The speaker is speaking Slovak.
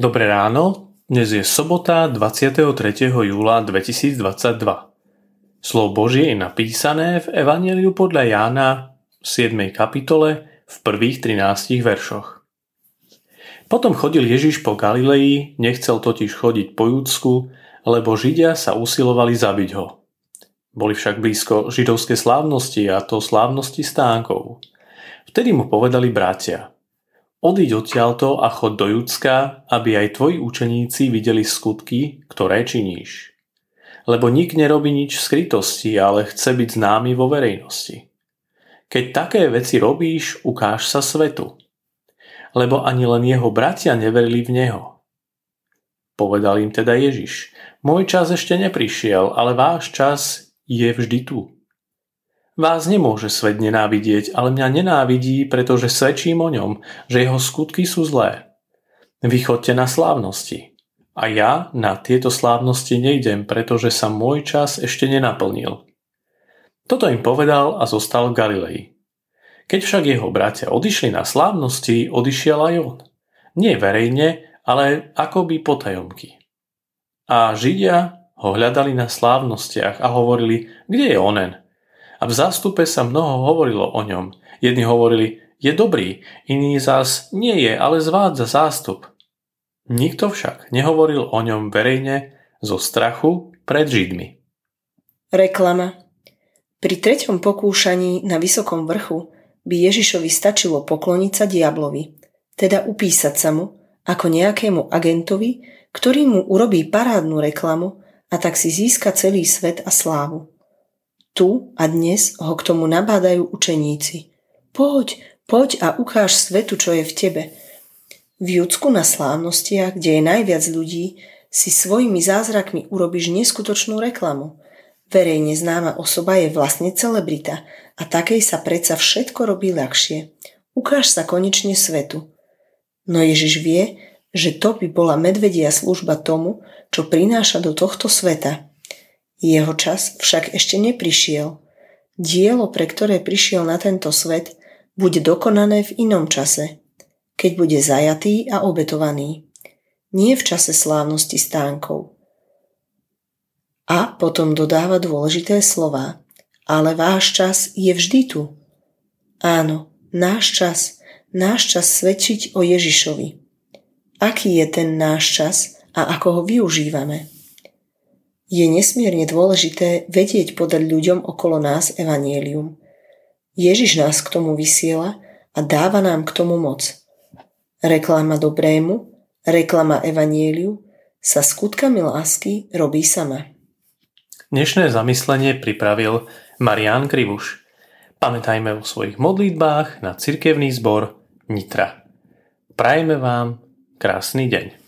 Dobré ráno, dnes je sobota 23. júla 2022. Slovo Božie je napísané v Evangeliu podľa Jána v 7. kapitole v prvých 13 veršoch. Potom chodil Ježiš po Galilei, nechcel totiž chodiť po Júdsku, lebo Židia sa usilovali zabiť ho. Boli však blízko židovské slávnosti a to slávnosti stánkov. Vtedy mu povedali bratia – Odiď odtiaľto a chod do Judska, aby aj tvoji učeníci videli skutky, ktoré činíš. Lebo nik nerobí nič v skrytosti, ale chce byť známy vo verejnosti. Keď také veci robíš, ukáž sa svetu. Lebo ani len jeho bratia neverili v neho. Povedal im teda Ježiš, môj čas ešte neprišiel, ale váš čas je vždy tu. Vás nemôže svet nenávidieť, ale mňa nenávidí, pretože svedčím o ňom, že jeho skutky sú zlé. Vychoďte na slávnosti. A ja na tieto slávnosti nejdem, pretože sa môj čas ešte nenaplnil. Toto im povedal a zostal v Galilei. Keď však jeho bratia odišli na slávnosti, odišiel aj on. Nie verejne, ale akoby potajomky. A Židia ho hľadali na slávnostiach a hovorili, kde je onen, a v zástupe sa mnoho hovorilo o ňom. Jedni hovorili, je dobrý, iný zás nie je, ale zvádza zástup. Nikto však nehovoril o ňom verejne zo strachu pred Židmi. Reklama Pri treťom pokúšaní na vysokom vrchu by Ježišovi stačilo pokloniť sa diablovi, teda upísať sa mu ako nejakému agentovi, ktorý mu urobí parádnu reklamu a tak si získa celý svet a slávu. Tu a dnes ho k tomu nabádajú učeníci. Poď, poď a ukáž svetu, čo je v tebe. V Judsku na slávnostiach, kde je najviac ľudí, si svojimi zázrakmi urobíš neskutočnú reklamu. Verejne známa osoba je vlastne celebrita a takej sa predsa všetko robí ľahšie. Ukáž sa konečne svetu. No Ježiš vie, že to by bola medvedia služba tomu, čo prináša do tohto sveta – jeho čas však ešte neprišiel. Dielo, pre ktoré prišiel na tento svet, bude dokonané v inom čase, keď bude zajatý a obetovaný. Nie v čase slávnosti stánkov. A potom dodáva dôležité slova. Ale váš čas je vždy tu. Áno, náš čas, náš čas svedčiť o Ježišovi. Aký je ten náš čas a ako ho využívame? Je nesmierne dôležité vedieť podať ľuďom okolo nás evanielium. Ježiš nás k tomu vysiela a dáva nám k tomu moc. Reklama dobrému, reklama evanieliu sa skutkami lásky robí sama. Dnešné zamyslenie pripravil Marián Krivuš. Pamätajme o svojich modlitbách na cirkevný zbor Nitra. Prajme vám krásny deň.